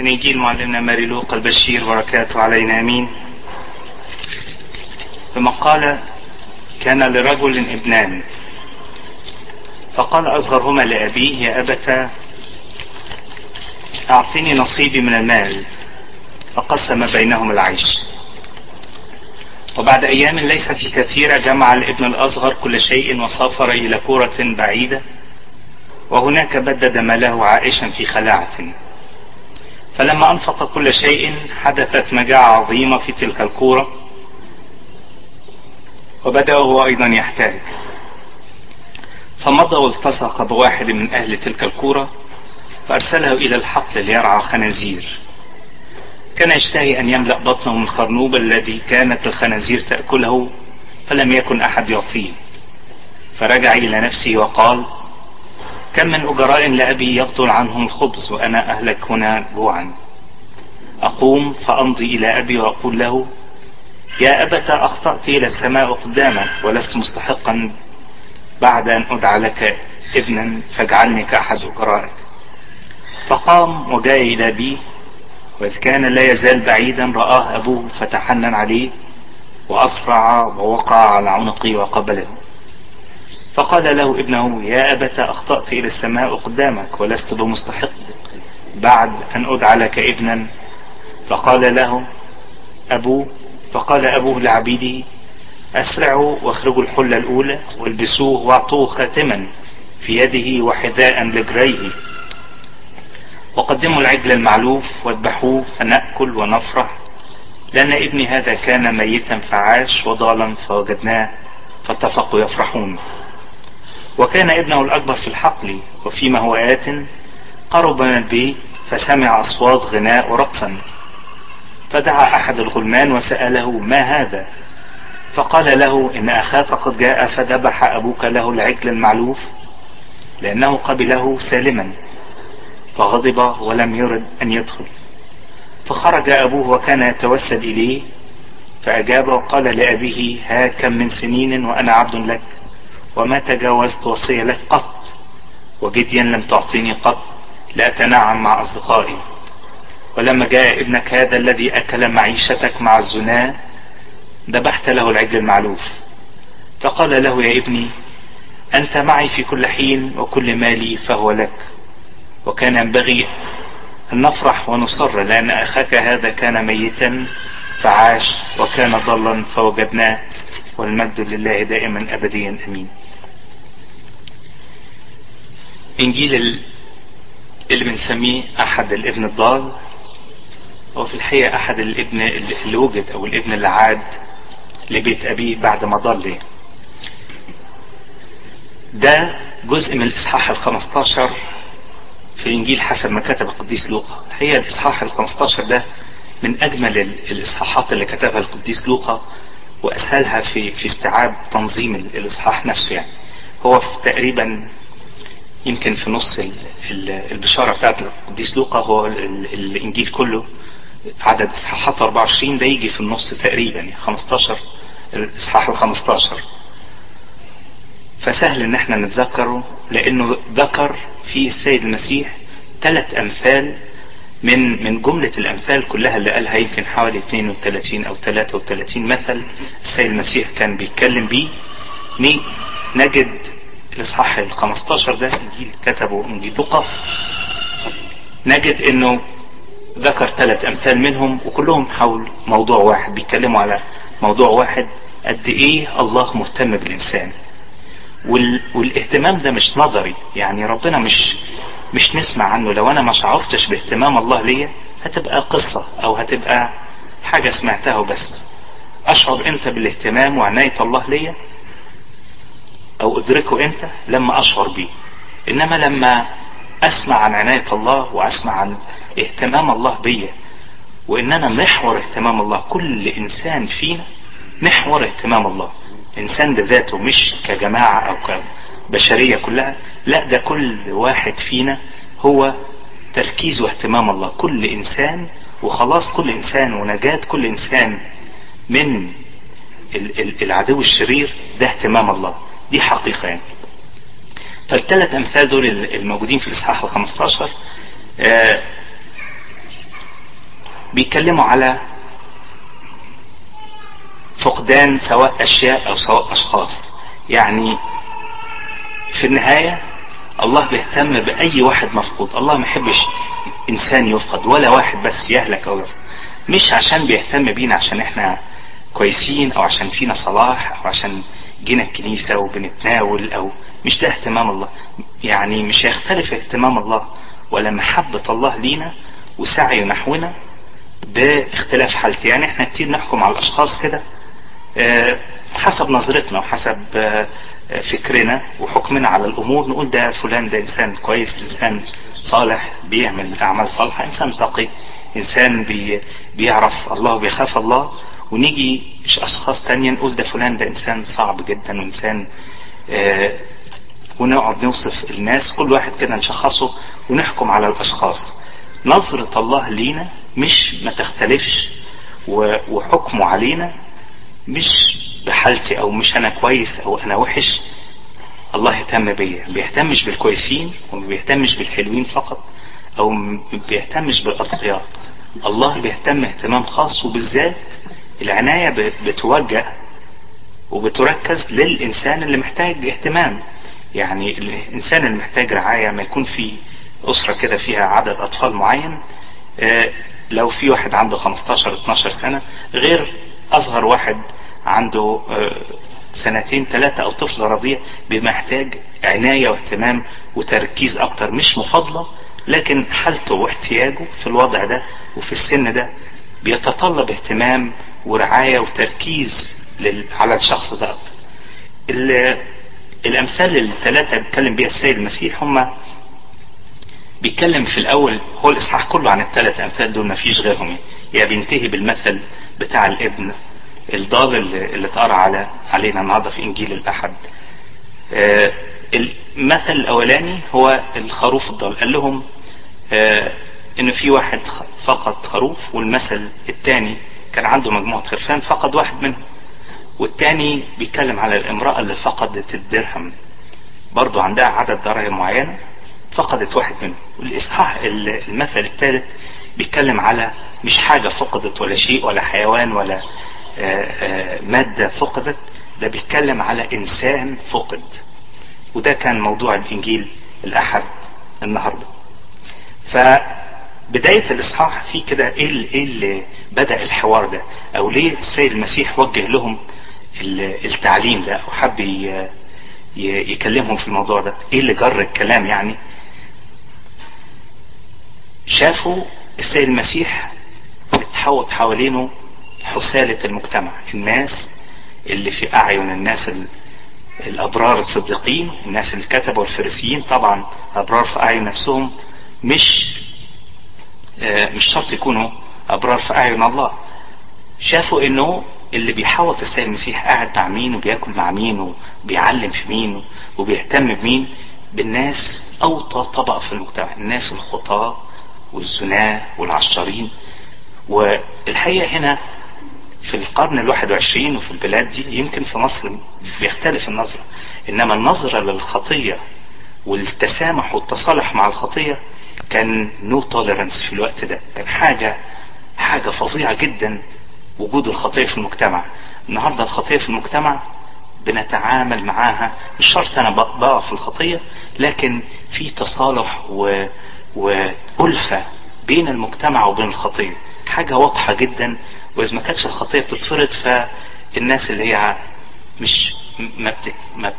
من إنجيل معلمنا ماري لوقا البشير بركاته علينا أمين. ثم قال كان لرجل ابنان. فقال أصغرهما لأبيه يا أبت أعطني نصيبي من المال. فقسم بينهم العيش. وبعد أيام ليست كثيرة جمع الابن الأصغر كل شيء وسافر إلى كورة بعيدة وهناك بدد ماله عائشا في خلاعة فلما أنفق كل شيء حدثت مجاعة عظيمة في تلك الكورة وبدأ هو أيضا يحتاج فمضى والتصق بواحد من أهل تلك الكورة فأرسله إلى الحقل ليرعى خنازير. كان يشتهي أن يملأ بطنه من خرنوب الذي كانت الخنازير تأكله فلم يكن أحد يعطيه فرجع إلى نفسه وقال كم من أجراء لأبي يبطل عنهم الخبز وأنا أهلك هنا جوعا. أقوم فأمضي إلى أبي وأقول له يا أبت أخطأت إلى السماء قدامك ولست مستحقا بعد أن أدعى لك ابنا فاجعلني كأحد أجرائك. فقام وجاء إلى أبيه وإذ كان لا يزال بعيدا رآه أبوه فتحنن عليه وأسرع ووقع على عنقه وقبله. فقال له ابنه يا أبت أخطأت إلى السماء قدامك ولست بمستحق. بعد أن أدعى لك ابنا فقال له أبوه فقال أبوه لعبيده أسرعوا واخرجوا الحلة الأولى والبسوه واعطوه خاتما في يده وحذاء لجريه. وقدموا العجل المعلوف واذبحوه فنأكل ونفرح لأن ابني هذا كان ميتا فعاش وضالا فوجدناه فاتفقوا يفرحون. وكان ابنه الأكبر في الحقل وفيما هو آت قرب من البيت فسمع أصوات غناء ورقصا فدعا أحد الغلمان وسأله ما هذا؟ فقال له إن أخاك قد جاء فذبح أبوك له العجل المعلوف لأنه قبله سالما فغضب ولم يرد أن يدخل. فخرج أبوه وكان يتوسد إليه فأجاب وقال لأبيه ها كم من سنين وأنا عبد لك؟ وما تجاوزت وصية لك قط. وجديا لم تعطيني قط. لأتنعم مع أصدقائي. ولما جاء ابنك هذا الذي أكل معيشتك مع الزنا ذبحت له العجل المعلوف. فقال له يا ابني أنت معي في كل حين وكل مالي فهو لك. وكان ينبغي أن نفرح ونصر لأن أخاك هذا كان ميتا فعاش وكان ضلا فوجدناه والمجد لله دائما أبديا أمين. إنجيل اللي بنسميه أحد الإبن الضال. هو في الحقيقة أحد الإبن اللي وجد أو الإبن اللي عاد لبيت أبيه بعد ما ضل. ده جزء من الإصحاح الخمستاشر في إنجيل حسب ما كتب القديس لوقا. الحقيقة الإصحاح الخمستاشر ده من أجمل الإصحاحات اللي كتبها القديس لوقا وأسهلها في في استيعاب تنظيم الإصحاح نفسه يعني. هو في تقريبا يمكن في نص ال ال البشارة بتاعت القديس لوقا هو ال الإنجيل كله عدد إصحاحات 24 ده يجي في النص تقريبا يعني 15 الإصحاح ال 15 فسهل إن إحنا نتذكره لأنه ذكر فيه السيد المسيح ثلاث أمثال من من جملة الأمثال كلها اللي قالها يمكن حوالي 32 أو 33 مثل السيد المسيح كان بيتكلم بيه. نجد الإصحاح ال 15 ده إنجيل كتبه إنجيل لوقا نجد إنه ذكر ثلاث أمثال منهم وكلهم حول موضوع واحد بيتكلموا على موضوع واحد قد إيه الله مهتم بالإنسان. وال... والاهتمام ده مش نظري يعني ربنا مش مش نسمع عنه. لو أنا ما شعرتش باهتمام الله ليا هتبقى قصة أو هتبقى حاجة سمعتها وبس. أشعر أنت بالاهتمام وعناية الله ليا أو أدركه أنت لما أشعر بيه. إنما لما أسمع عن عناية الله وأسمع عن اهتمام الله بيا وان أنا محور اهتمام الله كل إنسان فينا محور اهتمام الله. إنسان بذاته مش كجماعة أو كبشرية كلها لا ده كل واحد فينا هو تركيز واهتمام الله. كل إنسان وخلاص كل إنسان ونجاة كل إنسان من العدو الشرير ده اهتمام الله. دي حقيقة يعني. فالثلاث أمثال دول الموجودين في الإصحاح ال 15 آه بيتكلموا على فقدان سواء أشياء أو سواء أشخاص. يعني في النهاية الله بيهتم بأي واحد مفقود. الله ما يحبش إنسان يفقد ولا واحد بس يهلك أو يفقد. مش عشان بيهتم بينا عشان إحنا كويسين أو عشان فينا صلاح أو عشان جينا الكنيسة وبنتناول أو مش ده اهتمام الله. يعني مش هيختلف اهتمام الله ولا محبة الله لينا وسعيه نحونا باختلاف حالتي. يعني إحنا كتير نحكم على الأشخاص كده آه حسب نظرتنا وحسب آه فكرنا وحكمنا على الأمور. نقول ده فلان ده إنسان كويس إنسان صالح بيعمل أعمال صالحة إنسان تقي إنسان بي بيعرف الله وبيخاف الله. ونيجي أشخاص تانية نقول ده فلان ده إنسان صعب جدا وانسان آه ونقعد نوصف الناس كل واحد كده نشخصه ونحكم على الأشخاص. نظرة الله لينا مش ما تختلفش وحكمه علينا مش بحالتي أو مش أنا كويس أو أنا وحش. الله يهتم بيا. ما بيهتمش بالكويسين وما بيهتمش بالحلوين فقط أو ما بيهتمش بالاتقياء الله بيهتم اهتمام خاص وبالذات العناية بتوجه وبتركز للإنسان اللي محتاج اهتمام. يعني الإنسان اللي محتاج رعاية ما يكون في أسرة كده فيها عدد أطفال معين آه لو في واحد عنده 15 12 سنة غير أصغر واحد عنده آه سنتين ثلاثة أو طفل رضيع بمحتاج عناية واهتمام وتركيز أكتر مش مفاضلة لكن حالته واحتياجه في الوضع ده وفي السن ده بيتطلب اهتمام ورعاية وتركيز. على الشخص ده أكتر الأمثال الثلاثة بيتكلم بيها السيد المسيح هم بيتكلم في الأول هو الإصحاح كله عن الثلاث أمثال دول ما فيش غيرهم. يا بينتهي بالمثل بتاع الابن الضال اللي, اتقرأ على علينا النهارده في إنجيل الأحد آه المثل الأولاني هو الخروف الضال قال لهم آه إن في واحد فقد خروف والمثل الثاني كان عنده مجموعة خرفان فقد واحد منهم والتاني بيتكلم على الامرأة اللي فقدت الدرهم. برضو عندها عدد دراهم معينة فقدت واحد منهم. والإصحاح المثل الثالث بيتكلم على مش حاجة فقدت ولا شيء ولا حيوان ولا آآ آآ مادة فقدت ده بيتكلم على إنسان فقد. وده كان موضوع الإنجيل الأحد النهاردة. فبداية الإصحاح في كده إيه اللي بدأ الحوار ده؟ أو ليه السيد المسيح وجه لهم التعليم ده؟ أو حب يكلمهم في الموضوع ده؟ إيه اللي جر الكلام يعني؟ شافوا السيد المسيح بتحوط حوالينه حسالة المجتمع الناس اللي في أعين الناس الأبرار الصديقين الناس الكتبة والفريسيين طبعا أبرار في أعين نفسهم مش مش شرط يكونوا أبرار في أعين الله. شافوا إنه اللي بيحوط السيد المسيح قاعد مع مين وبياكل مع مين وبيعلم في مين وبيهتم بمين؟ بالناس أوطى طبقة في المجتمع الناس الخطاة والزناة والعشارين والحقيقة هنا في القرن الواحد وعشرين وفي البلاد دي يمكن في مصر بيختلف النظرة. إنما النظرة للخطية والتسامح والتصالح مع الخطية كان no tolerance في الوقت ده. كان حاجة حاجة فظيعة جدا وجود الخطية في المجتمع. النهاردة الخطية في المجتمع بنتعامل معاها مش شرط أنا بقع في الخطية لكن في تصالح و... وألفة بين المجتمع وبين الخطية. حاجة واضحة جدا وإذا ما كانتش الخطية بتتفرض فالناس اللي هي مش ما, بت... ما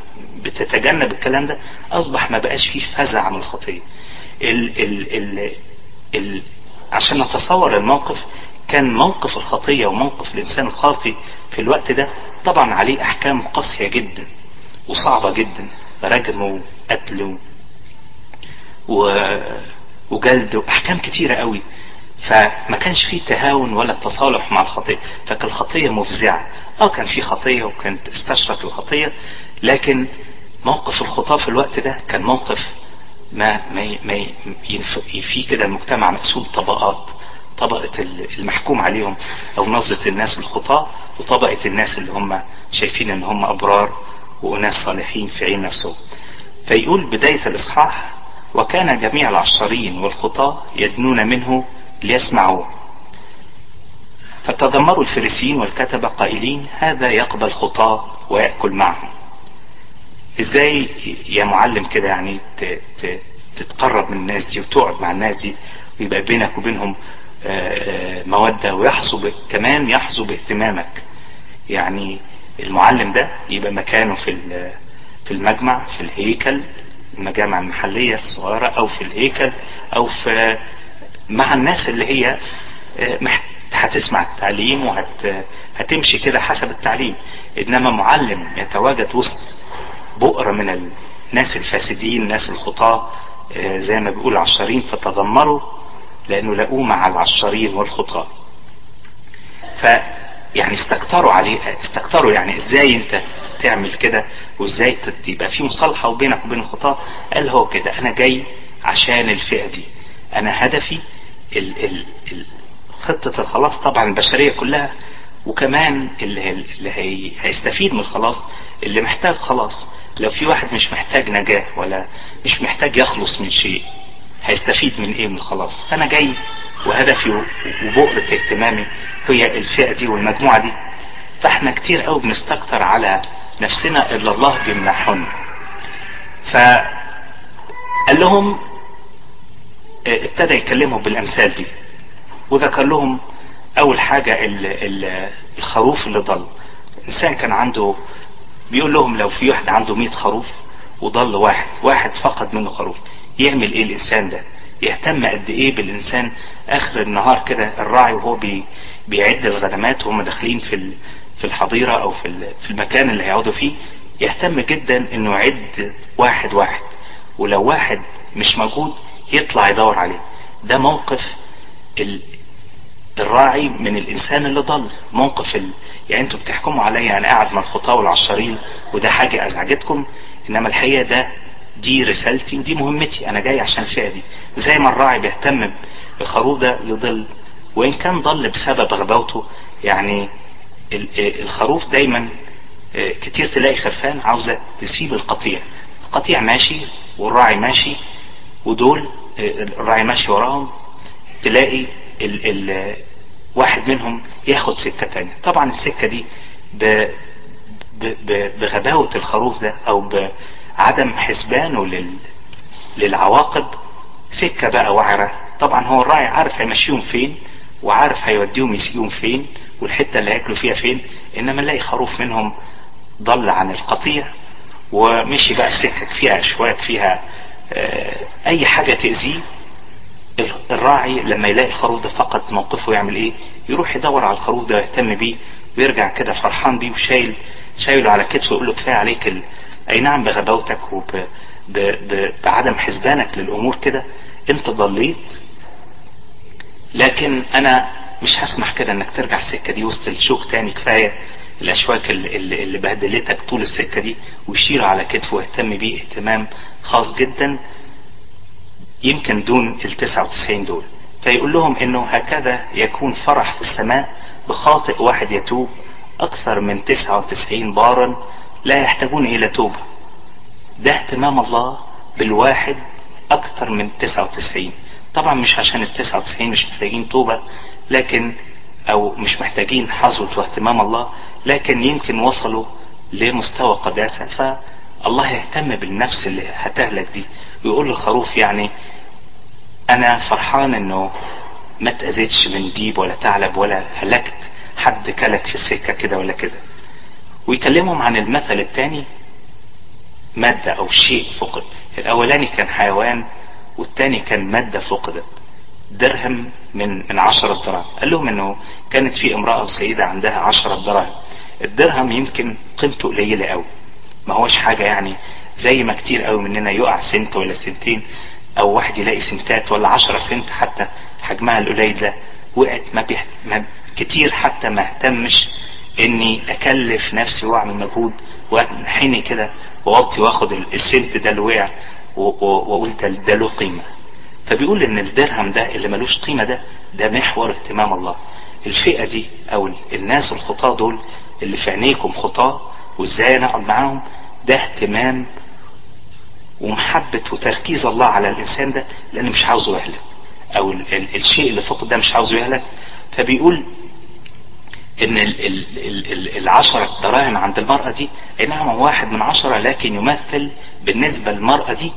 بتتجنب الكلام ده أصبح ما بقاش فيه فزع من الخطية. ال... ال... ال... ال... عشان نتصور الموقف كان موقف الخطية وموقف الإنسان الخاطي في الوقت ده طبعا عليه أحكام قاسية جدا وصعبة جدا رجم وقتل و... وجلد وأحكام كتيرة قوي. فما كانش فيه تهاون ولا تصالح مع الخطية. فكان الخطية مفزعة. آه كان في خطية وكانت استشرت الخطية لكن موقف الخطاة في الوقت ده كان موقف ما ما ما. في كده المجتمع مقسوم طبقات طبقة المحكوم عليهم أو نظرة الناس الخطاة وطبقة الناس اللي هم شايفين إن هم أبرار وناس صالحين في عين نفسهم فيقول بداية الإصحاح وكان جميع العشارين والخطاة يدنون منه ليسمعوه فتذمروا الفريسيين والكتبة قائلين هذا يقبل خطاة ويأكل معهم إزاي يا معلم كده يعني تتقرب من الناس دي وتقعد مع الناس دي ويبقى بينك وبينهم مودة ويحظوا كمان يحظوا باهتمامك يعني المعلم ده يبقى مكانه في في المجمع في الهيكل المجامع المحلية الصغيرة أو في الهيكل أو في مع الناس اللي هي هتسمع التعليم وهتمشي كده حسب التعليم. إنما معلم يتواجد وسط بؤرة من الناس الفاسدين الناس الخطاة زي ما بيقول عشرين فتذمروا لأنه لقوه مع العشرين والخطاة. ف يعني استكتروا عليه استكتروا يعني إزاي أنت تعمل كده؟ وإزاي يبقى في مصالحة وبينك وبين الخطاة؟ قال هو كده أنا جاي عشان الفئة دي. أنا هدفي ال ال ال خطة الخلاص طبعا البشرية كلها وكمان اللي, اللي هي هيستفيد من الخلاص اللي محتاج خلاص. لو في واحد مش محتاج نجاة ولا مش محتاج يخلص من شيء هيستفيد من إيه من الخلاص؟ فانا جاي وهدفي وبؤرة اهتمامي هي الفئة دي والمجموعة دي. فإحنا كتير قوي بنستكتر على نفسنا إلا الله بيمنحنا فقال لهم ابتدى يكلمهم بالأمثال دي. وذكر لهم أول حاجة ال ال الخروف اللي ضل. الانسان كان عنده بيقول لهم لو في واحد عنده 100 خروف وضل واحد واحد فقد منه خروف يعمل إيه الإنسان ده؟ يهتم قد إيه بالإنسان؟ آخر النهار كده الراعي وهو بي بيعد الغنمات وهم داخلين في في الحظيرة أو في في المكان اللي هيقعدوا فيه يهتم جدا إنه يعد واحد واحد. ولو واحد مش موجود يطلع يدور عليه. ده موقف. الراعي من الإنسان اللي ضل. موقف ال... يعني أنتوا بتحكموا عليا أنا قاعد مع الخطاة والعشرين وده حاجة أزعجتكم إنما الحقيقة ده دي رسالتي ودي مهمتي أنا جاي عشان الفئة دي. زي ما الراعي بيهتم بالخروف ده يضل. وإن كان ضل بسبب غباوته يعني الخروف دايما كتير تلاقي خرفان عاوزة تسيب القطيع. القطيع ماشي والراعي ماشي ودول الراعي ماشي وراهم تلاقي ال ال واحد منهم ياخد سكة تانية. طبعا السكة دي ب بغباوة الخروف ده أو بعدم حسبانه لل للعواقب سكة بقى وعرة. طبعا هو الراعي عارف هيمشيهم فين وعارف هيوديهم يسيهم فين والحتة اللي هياكلوا فيها فين إنما نلاقي خروف منهم ضل عن القطيع ومشي بقى في سكك فيها أشواك فيها آه أي حاجة تأذيه. الراعي لما يلاقي الخروف ده فقط موقفه يعمل إيه؟ يروح يدور على الخروف ده ويهتم بيه ويرجع كده فرحان بيه وشايل شايله على كتفه ويقول له كفاية عليك ال... أي نعم بغباوتك وب ب... ب... بعدم حسبانك للأمور كده. أنت ضليت. لكن أنا مش هسمح كده إنك ترجع السكة دي وسط الشوك تاني. كفاية الأشواك اللي, اللي بهدلتك طول السكة دي ويشيله على كتفه ويهتم بيه. اهتمام خاص جدا. يمكن دون ال 99 دول. فيقول لهم إنه هكذا يكون فرح في السماء بخاطئ واحد يتوب أكثر من 99 بارا لا يحتاجون إلى توبة. ده اهتمام الله بالواحد أكثر من 99 طبعا مش عشان ال 99 مش محتاجين توبة لكن أو مش محتاجين حظوة واهتمام الله لكن يمكن وصلوا لمستوى قداسة. فالله يهتم بالنفس اللي هتهلك دي. ويقول للخروف يعني أنا فرحان إنه ما تأذيتش من ديب ولا ثعلب ولا هلكت حد كلك في السكة كده ولا كده. ويكلمهم عن المثل الثاني مادة أو شيء فقد. الأولاني كان حيوان والتاني كان مادة فقدت. درهم من من عشرة دراهم. قال لهم إنه كانت في امرأة سيدة عندها عشرة دراهم. الدرهم يمكن قيمته قليلة قوي ما هوش حاجة يعني زي ما كتير قوي مننا يقع سنت ولا سنتين أو واحد يلاقي سنتات ولا عشرة سنت حتى حجمها القليل ده وقعت ما, بيحت... ما كتير حتى ما اهتمش إني أكلف نفسي وأعمل مجهود وأنحني كده وأوطي وآخد السنت ده اللي وقع وأقول ده له قيمة. فبيقول إن الدرهم ده اللي ملوش قيمة ده ده محور اهتمام الله. الفئة دي أو الناس الخطاة دول اللي في عينيكم خطاة وإزاي أنا اقعد معاهم ده اهتمام ومحبة وتركيز الله على الإنسان ده لأن مش عاوزه يهلك. ال الشيء اللي فقد ده مش عاوزه يهلك. فبيقول إن ال ال ال ال العشرة دراهم عند المرأة دي أي نعم واحد من عشرة لكن يمثل بالنسبة للمرأة دي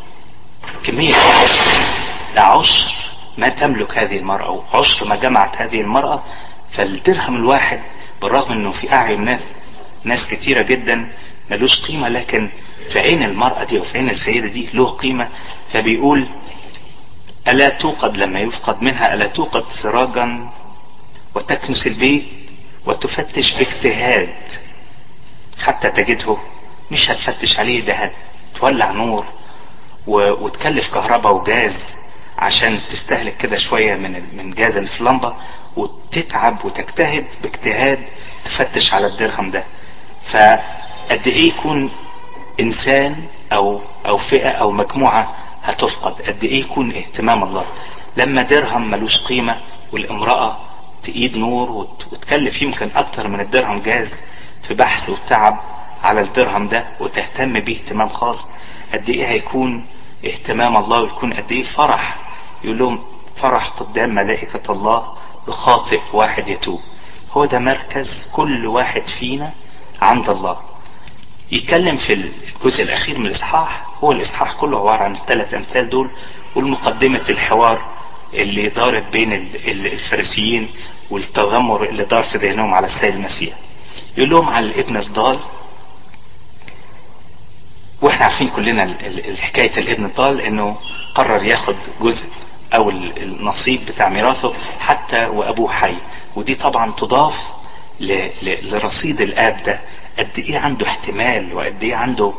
كمية ده عشر ما تملك هذه المرأة وعشر ما جمعت هذه المرأة. فالدرهم الواحد بالرغم إنه في أعين ناس ناس كتيرة جدا ملوش قيمة لكن في عين المرأة دي وفي عين السيدة دي له قيمة فبيقول ألا توقد لما يفقد منها ألا توقد سراجا وتكنس البيت وتفتش باجتهاد حتى تجده مش هتفتش عليه ده هتولع نور. وتكلف كهرباء وجاز عشان تستهلك كده شوية من من جاز اللي في اللمبة وتتعب وتجتهد باجتهاد تفتش على الدرهم ده فقد إيه يكون إنسان أو أو فئة أو مجموعة هتفقد؟ قد إيه يكون اهتمام الله؟ لما درهم ملوش قيمة والامرأة تقيد نور وتكلف يمكن أكتر من الدرهم جاز في بحث وتعب على الدرهم ده وتهتم به اهتمام خاص قد إيه هيكون اهتمام الله ويكون قد إيه فرح؟ يقول لهم فرح قدام ملائكة الله بخاطئ واحد يتوب. هو ده مركز كل واحد فينا عند الله. يتكلم في الجزء الأخير من الإصحاح. هو الإصحاح كله عبارة عن الثلاث أمثال دول والمقدمة الحوار اللي دارت بين الفارسيين والتذمر اللي دار في ذهنهم على السيد المسيح. يقول لهم على الابن الضال وإحنا عارفين كلنا حكاية الابن الضال إنه قرر ياخد جزء أو النصيب بتاع ميراثه حتى وأبوه حي. ودي طبعا تضاف لرصيد الآب ده. قد إيه عنده احتمال وقد إيه عنده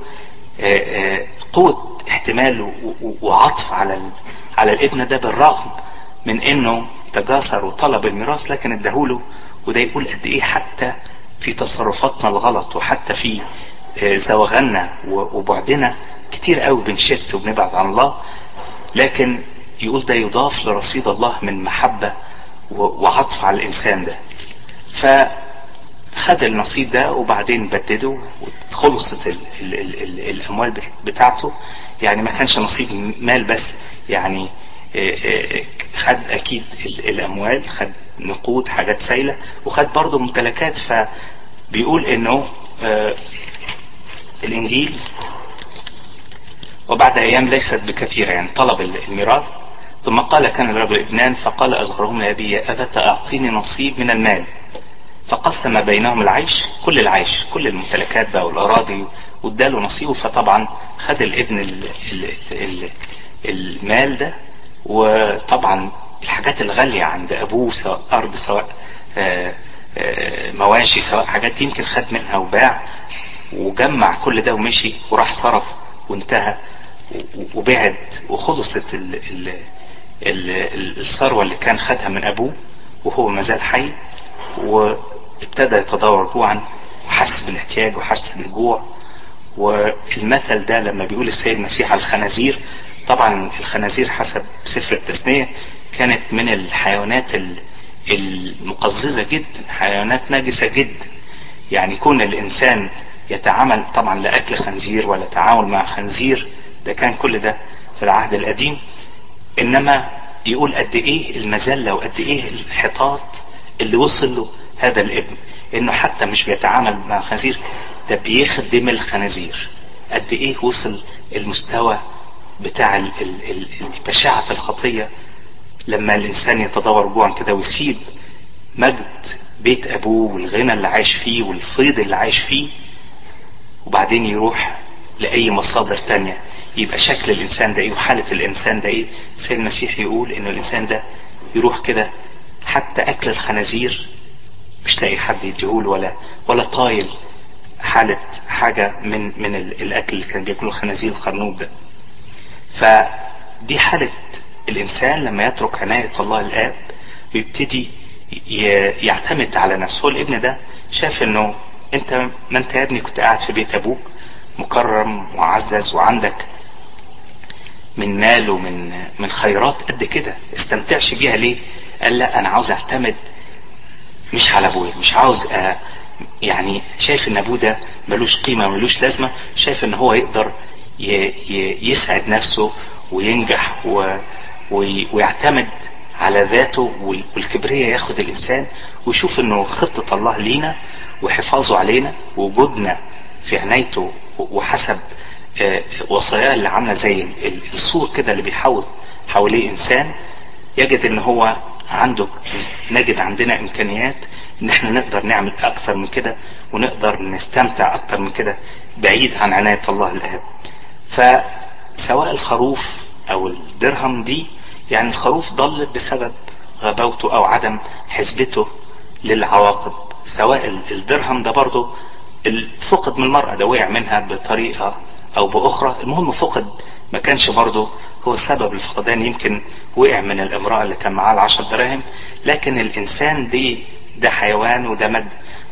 قوة احتمال وعطف على على الابن ده بالرغم من إنه تجاسر وطلب الميراث لكن اداهوله وده يقول قد إيه حتى في تصرفاتنا الغلط وحتى في زوغنا وبعدنا كتير قوي بنشت وبنبعد عن الله. لكن يقول ده يضاف لرصيد الله من محبة وعطف على الإنسان ده. فخد النصيب ده وبعدين بدده وخلصت ال ال ال ال الأموال بتاعته. يعني ما كانش نصيب مال بس يعني خد أكيد الأموال خد نقود حاجات سايلة وخد برضه ممتلكات. فبيقول إنه الإنجيل وبعد أيام ليست بكثيرة يعني طلب الميراث. ثم قال كان الرجل ابنان فقال اصغرهم لأبي ابت اعطيني نصيب من المال. فقسم بينهم العيش كل العيش كل الممتلكات بقى والأراضي واداله نصيبه. فطبعا خد الابن ال ال ال المال ده وطبعا الحاجات الغالية عند أبوه سواء أرض سواء آآ آآ مواشي سواء حاجات يمكن خد منها وباع وجمع كل ده ومشي وراح صرف وانتهى وبعد وخلصت ال ال ال الثروة اللي كان خدها من أبوه وهو مازال حي. وابتدى يتدور جوعا وحس بالاحتياج وحس بالجوع. والمثل ده لما بيقول السيد المسيح على الخنازير طبعا الخنازير حسب سفر التثنية كانت من الحيوانات المقززة جدا حيوانات نجسة جدا. يعني كون الإنسان يتعامل طبعا لاكل خنزير ولا تعامل مع خنزير ده كان كل ده في العهد القديم. إنما يقول قد إيه المذلة وقد إيه الحطاط اللي وصل له هذا الابن. إنه حتى مش بيتعامل مع خنزير ده بيخدم الخنازير. قد إيه وصل المستوى بتاع ال ال ال بشاعة الخطية. لما الإنسان يتدور جوعا كده ويسيب مجد بيت أبوه والغنى اللي عايش فيه والفيض اللي عايش فيه وبعدين يروح لأي مصادر تانية. يبقى شكل الإنسان ده إيه؟ وحالة الإنسان ده إيه؟ سيد المسيح يقول إنه الإنسان ده يروح كده حتى أكل الخنازير. مش لاقي حد يديهوله ولا ولا طايل حالة حاجة من من الأكل اللي كان بياكله الخنازير الخرنوب ده. فدي حالة الإنسان لما يترك عناية الله الآب ويبتدي يعتمد على نفسه. هو الابن ده شاف إنه أنت ما أنت يا ابني كنت قاعد في بيت أبوك مكرم معزز وعندك من مال ومن من خيرات قد كده. استمتعش بيها ليه؟ قال لا أنا عاوز أعتمد مش على أبويا مش عاوز. يعني شايف إن أبوه ده ملوش قيمة ملوش لازمة شايف إن هو يقدر. يسعد نفسه وينجح. ويعتمد على ذاته والكبرية ياخد الإنسان ويشوف إنه خطة الله لينا وحفاظه علينا ووجودنا في عنايته وحسب وصاياه اللي عاملة زي السور كده اللي بيحوط حواليه إنسان يجد إن هو عنده نجد عندنا إمكانيات إن إحنا نقدر نعمل أكثر من كده ونقدر نستمتع أكثر من كده بعيد عن عناية الله الآب. فسواء الخروف أو الدرهم دي يعني الخروف ضل بسبب غباوته أو عدم حسبته للعواقب. سواء الدرهم ده برضه فقد من المرأة ده وقع منها بطريقة أو بأخرى. المهم فقد ما كانش برضه هو سبب الفقدان يمكن وقع من الامرأة اللي كان معاه العشر دراهم. لكن الإنسان دي ده حيوان وده مد.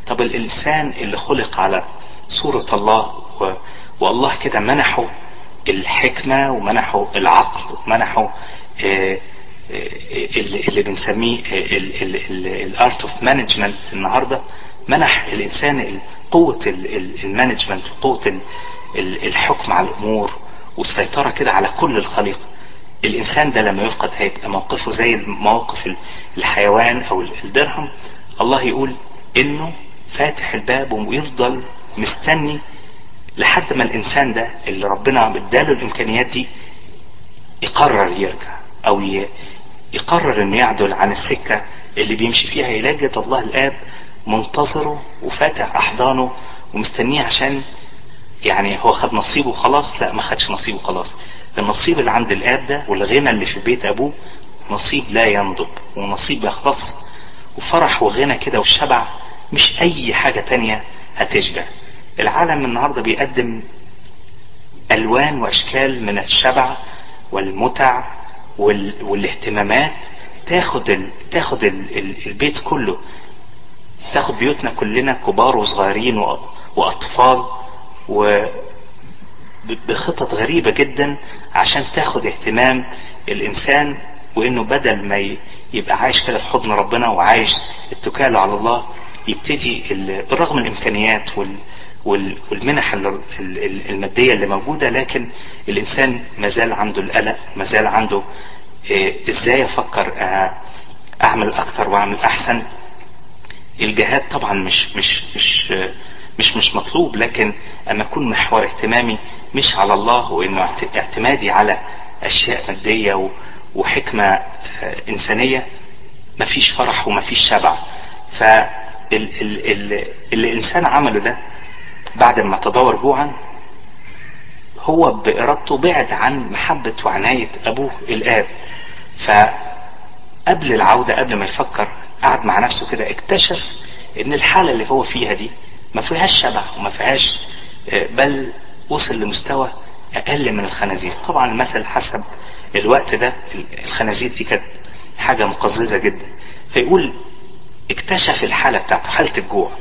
طب الإنسان اللي خلق على صورة الله و... والله كده منحه الحكمة ومنحه العقل ومنحه آه اللي, اللي بنسميه ال art of management النهارده. منح الإنسان قوة ال management وقوة الحكم على الأمور. والسيطرة كده على كل الخليقة الإنسان ده لما يفقد هيبقى موقفه زي موقف الحيوان أو الدرهم الله يقول إنه فاتح الباب ويفضل مستني لحد ما الإنسان ده اللي ربنا اداله الإمكانيات دي يقرر يرجع أو يقرر إنه يعدل عن السكة اللي بيمشي فيها. يلاقي الله الآب منتظره وفاتح أحضانه ومستنيه عشان يعني هو خد نصيبه خلاص لا ما خدش نصيبه خلاص. النصيب اللي عند الآب ده والغنى اللي في بيت أبوه نصيب لا ينضب ونصيب يخلص وفرح وغنى كده والشبع مش أي حاجة تانية هتشبع. العالم النهاردة بيقدم ألوان وأشكال من الشبع والمتع وال... والاهتمامات. تاخد ال... تاخد ال... ال... البيت كله. تاخد بيوتنا كلنا كبار وصغيرين و... وأطفال. و بخطط غريبة جدا عشان تاخد اهتمام الإنسان وإنه بدل ما يبقى عايش كده في حضن ربنا وعايش اتكاله على الله يبتدي بالرغم الإمكانيات وال والمنح المادية اللي موجودة لكن الإنسان مازال عنده القلق مازال عنده إزاي أفكر أعمل أكثر وأعمل أحسن؟ الجهاد طبعا مش مش مش مش مش مطلوب لكن اما أكون محور اهتمامي مش على الله وإنه اعتمادي على أشياء مادية وحكمة إنسانية مفيش فرح ومفيش شبع. فاللي الإنسان عمله ده بعد ما تدور جوعا هو بإرادته بعد عن محبة وعناية أبوه الآب. فقبل العودة قبل ما يفكر قعد مع نفسه كده اكتشف إن الحالة اللي هو فيها دي ما فيهاش شبع وما فيهاش بل وصل لمستوى أقل من الخنازير. طبعا المثل حسب الوقت ده الخنازير دي كانت حاجة مقززة جدا. فيقول اكتشف الحالة بتاعته حالة الجوع.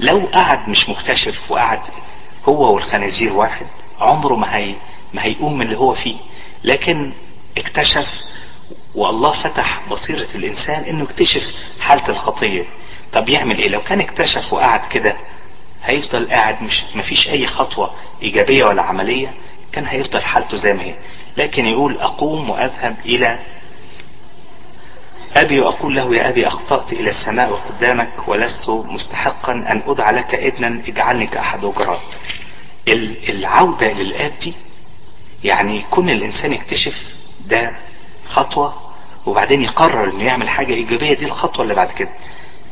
لو قعد مش مكتشف وقعد هو والخنازير واحد عمره ما هي ما هيقوم من اللي هو فيه. لكن اكتشف والله فتح بصيرة الإنسان إنه يكتشف حالة الخطية. طب يعمل إيه؟ لو كان اكتشف وقعد كده هيفضل قاعد مش مفيش أي خطوة إيجابية ولا عملية كان هيفضل حالته زي ما هي. لكن يقول أقوم وأذهب إلى أبي وأقول له يا أبي أخطأت إلى السماء وقدامك ولست مستحقا أن أدعى لك ابنا اجعلني كأحد أجرات العودة للآب دي يعني كون الإنسان يكتشف ده خطوة وبعدين يقرر إنه يعمل حاجة إيجابية دي الخطوة اللي بعد كده.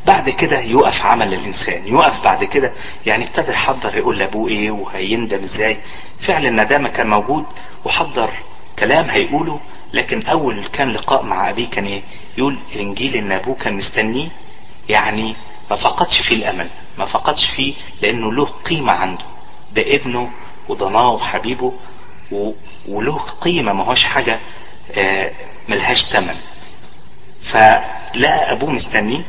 بعد كده يقف عمل الإنسان يقف بعد كده يعني ابتدى يحضر يقول لأبوه إيه وهيندم إزاي فعل الندامة كان موجود وحضر كلام هيقوله لكن أول كان لقاء مع أبيه كان إيه يقول الانجيل إن أبوه كان مستنيه يعني ما فقدش فيه الأمل ما فقدش فيه لأنه له قيمة عنده ده ابنه وضناه وحبيبه. وله قيمة ما هوش حاجة آه ملهاش تمن فلقى أبوه مستنيه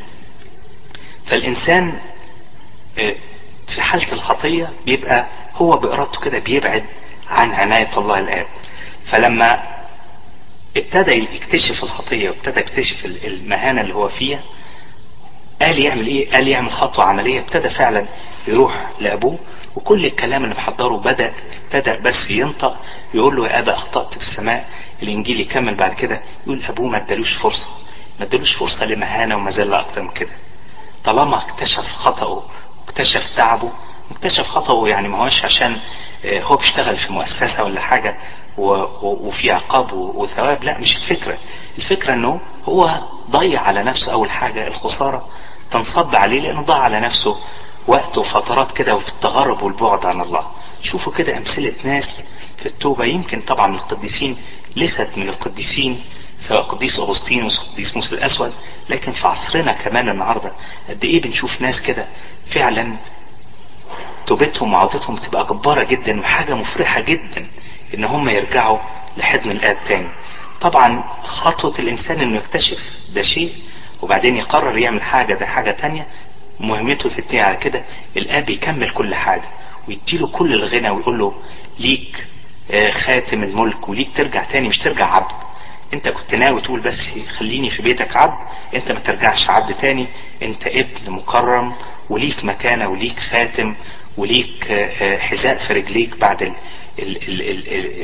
فالإنسان آه في حالة الخطية بيبقى هو بإرادته كده بيبعد عن عناية الله الآب فلما ابتدى يكتشف الخطية وابتدى يكتشف المهانة اللي هو فيها قال يعمل إيه؟ قال يعمل خطوة عملية. ابتدى فعلا يروح لأبوه وكل الكلام اللي محضره بدأ ابتدى بس ينطق يقول له يا أبا أخطأت في السماء الإنجيل يكمل بعد كده. يقول أبوه ما ادالوش فرصة. ما ادلوش فرصة لمهانة ومذلة أكتر من كده. طالما اكتشف خطأه واكتشف تعبه اكتشف خطأه يعني ما هوش عشان هو بيشتغل في مؤسسة ولا حاجة وفي عقاب وثواب لا مش الفكرة. الفكرة إنه هو ضيع على نفسه أول حاجة الخسارة تنصب عليه لأنه ضاع على نفسه وقت وفترات كده وفي التغرب والبعد عن الله. شوفوا كده أمثلة ناس في التوبة يمكن طبعا القديسين ليست من القديسين سواء قديس أغسطين وقديس موسى الأسود لكن في عصرنا كمان النهاردة قد إيه بنشوف ناس كده فعلا توبتهم وعودتهم تبقى جبارة جدا وحاجة مفرحة جدا إن هم يرجعوا لحضن الآب تاني. طبعا خطوة الإنسان إنه يكتشف ده شيء وبعدين يقرر يعمل حاجة ده حاجة تانية مهمته تبني على كده الآب يكمل كل حاجة ويديله كل الغنى ويقول له ليك خاتم الملك وليك ترجع تاني مش ترجع عبد. انت كنت ناوي تقول بس خليني في بيتك عبد انت ما ترجعش عبد تاني انت ابن مكرم وليك مكانة وليك خاتم وليك حذاء في رجليك بعد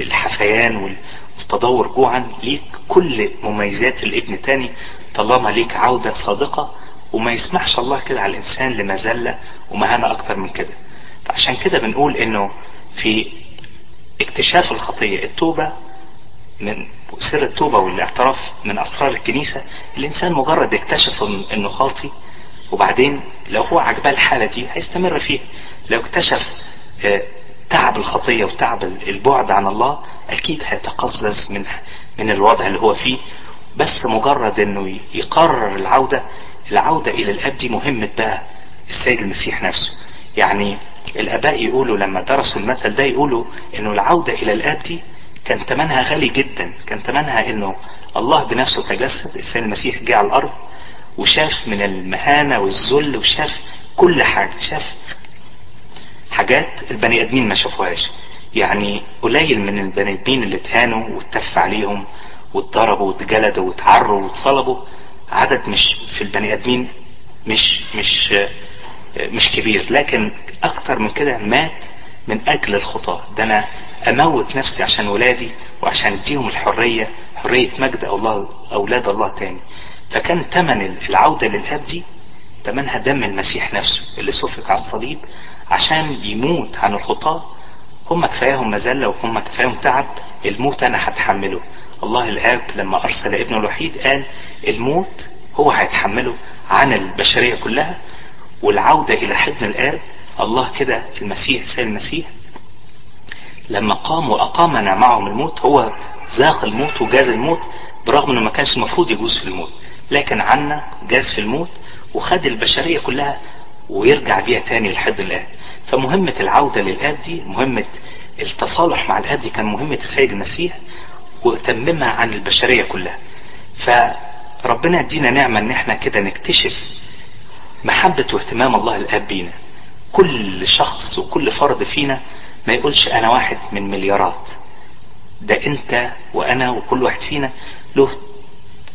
الحفيان والتدور جوعا ليك كل مميزات الابن تاني. طالما ليك عودة صادقة وما يسمحش الله كده على الإنسان لمذلة ومهانة أكتر من كده. عشان كده بنقول إنه في اكتشاف الخطية التوبة من سر التوبة والاعتراف من أسرار الكنيسة الإنسان مجرد يكتشف إنه خاطي وبعدين لو هو عجباه الحالة دي هيستمر فيها. لو اكتشف تعب الخطية وتعب البعد عن الله أكيد هيتقزز من من الوضع اللي هو فيه. بس مجرد إنه يقرر العودة العودة إلى الأب دي مهمة بقى السيد المسيح نفسه. يعني الآباء يقولوا لما درسوا المثل ده يقولوا إنه العودة إلى الأب دي كان ثمنها غالي جدا. كان ثمنها إنه الله بنفسه تجسد. السيد المسيح جه على الأرض وشاف من المهانة والذل وشاف كل حاجة. شاف حاجات البني آدمين ما شافوهاش. يعني قليل من البني آدمين اللي اتهانوا واتف عليهم واتضربوا واتجلدوا واتعروا واتصلبوا. عدد مش في البني آدمين مش مش مش كبير. لكن أكتر من كده مات من أجل الخطاة ده أنا أموت نفسي عشان ولادي وعشان أديهم الحرية حرية مجد الله أولاد الله تاني. فكان ثمن العودة للاب دي ثمنها دم المسيح نفسه اللي سفك على الصليب عشان يموت عن الخطاة. هم كفاياهم مذلة وهم كفاياهم تعب الموت أنا هتحمله. الله الآب لما أرسل ابنه الوحيد قال الموت هو هيتحمله عن البشرية كلها. والعودة إلى حضن الآب الله كده المسيح سيد المسيح لما قام وأقامنا معهم الموت هو ذاق الموت وجاز الموت برغم إنه ما كانش المفروض يجوز في الموت. لكن عنا جاز في الموت وخد البشرية كلها ويرجع بيها تاني لحد الآب فمهمة العودة للآب دي مهمة التصالح مع الآب دي كان مهمة السيد المسيح وتممها عن البشرية كلها. فربنا يدينا نعمة إن إحنا كده نكتشف محبة واهتمام الله الآب بينا. كل شخص وكل فرد فينا ما يقولش أنا واحد من مليارات. ده أنت وأنا وكل واحد فينا له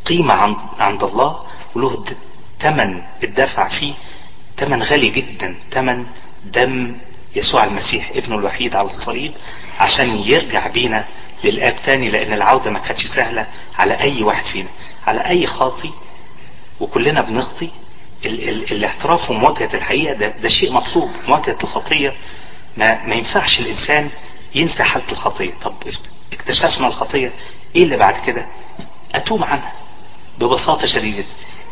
قيمة عند الله وله تمن الدفع فيه. تمن غالي جدا. تمن دم يسوع المسيح ابنه الوحيد على الصليب عشان يرجع بينا للآب تاني لأن العودة ما كانتش سهلة على أي واحد فينا. على أي خاطي وكلنا بنخطي. ال ال الاعتراف ومواجهة الحقيقة ده, ده شيء مطلوب. مواجهة الخطية ما, ما ينفعش الإنسان ينسى حالة الخطية. طب اكتشفنا الخطية. إيه اللي بعد كده؟ أتوب عنها ببساطة شديدة.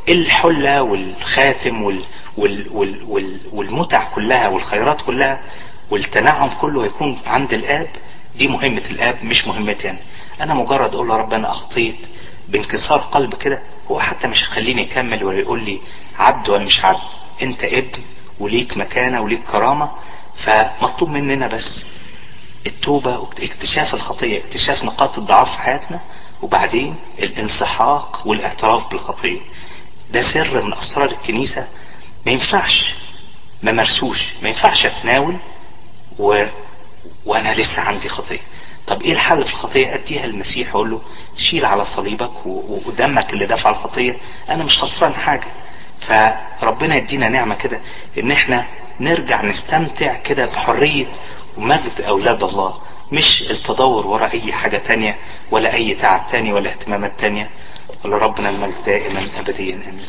الحلة والخاتم وال وال وال وال والمتع كلها والخيرات كلها والتنعم كله يكون عند الآب. دي مهمة الآب مش مهمتي أنا. أنا مجرد أقول له رب أنا أخطيت بانكسار قلب كده هو حتى مش هيخليني اكمل ولا يقول لي عبد ولا مش عبد. أنت ابن وليك مكانة وليك كرامة. فمطلوب مننا بس التوبة واكتشاف الخطية اكتشاف نقاط الضعف في حياتنا وبعدين الانسحاق والاعتراف بالخطية. ده سر من أسرار الكنيسة. ما ينفعش ما مرسوش ما ينفعش أتناول و... وأنا لسه عندي خطية. طب إيه الحل في الخطية؟ أديها المسيح أقول له شيل على صليبك و... ودمك اللي دفع الخطية. أنا مش خسران حاجة. فربنا يدينا نعمة كده إن إحنا نرجع نستمتع كده بحرية ومجد أولاد الله مش التدور وراء أي حاجة تانية ولا أي تعب تاني ولا اهتمامات تانية. ولربنا المجد دائما ابديا. آمين.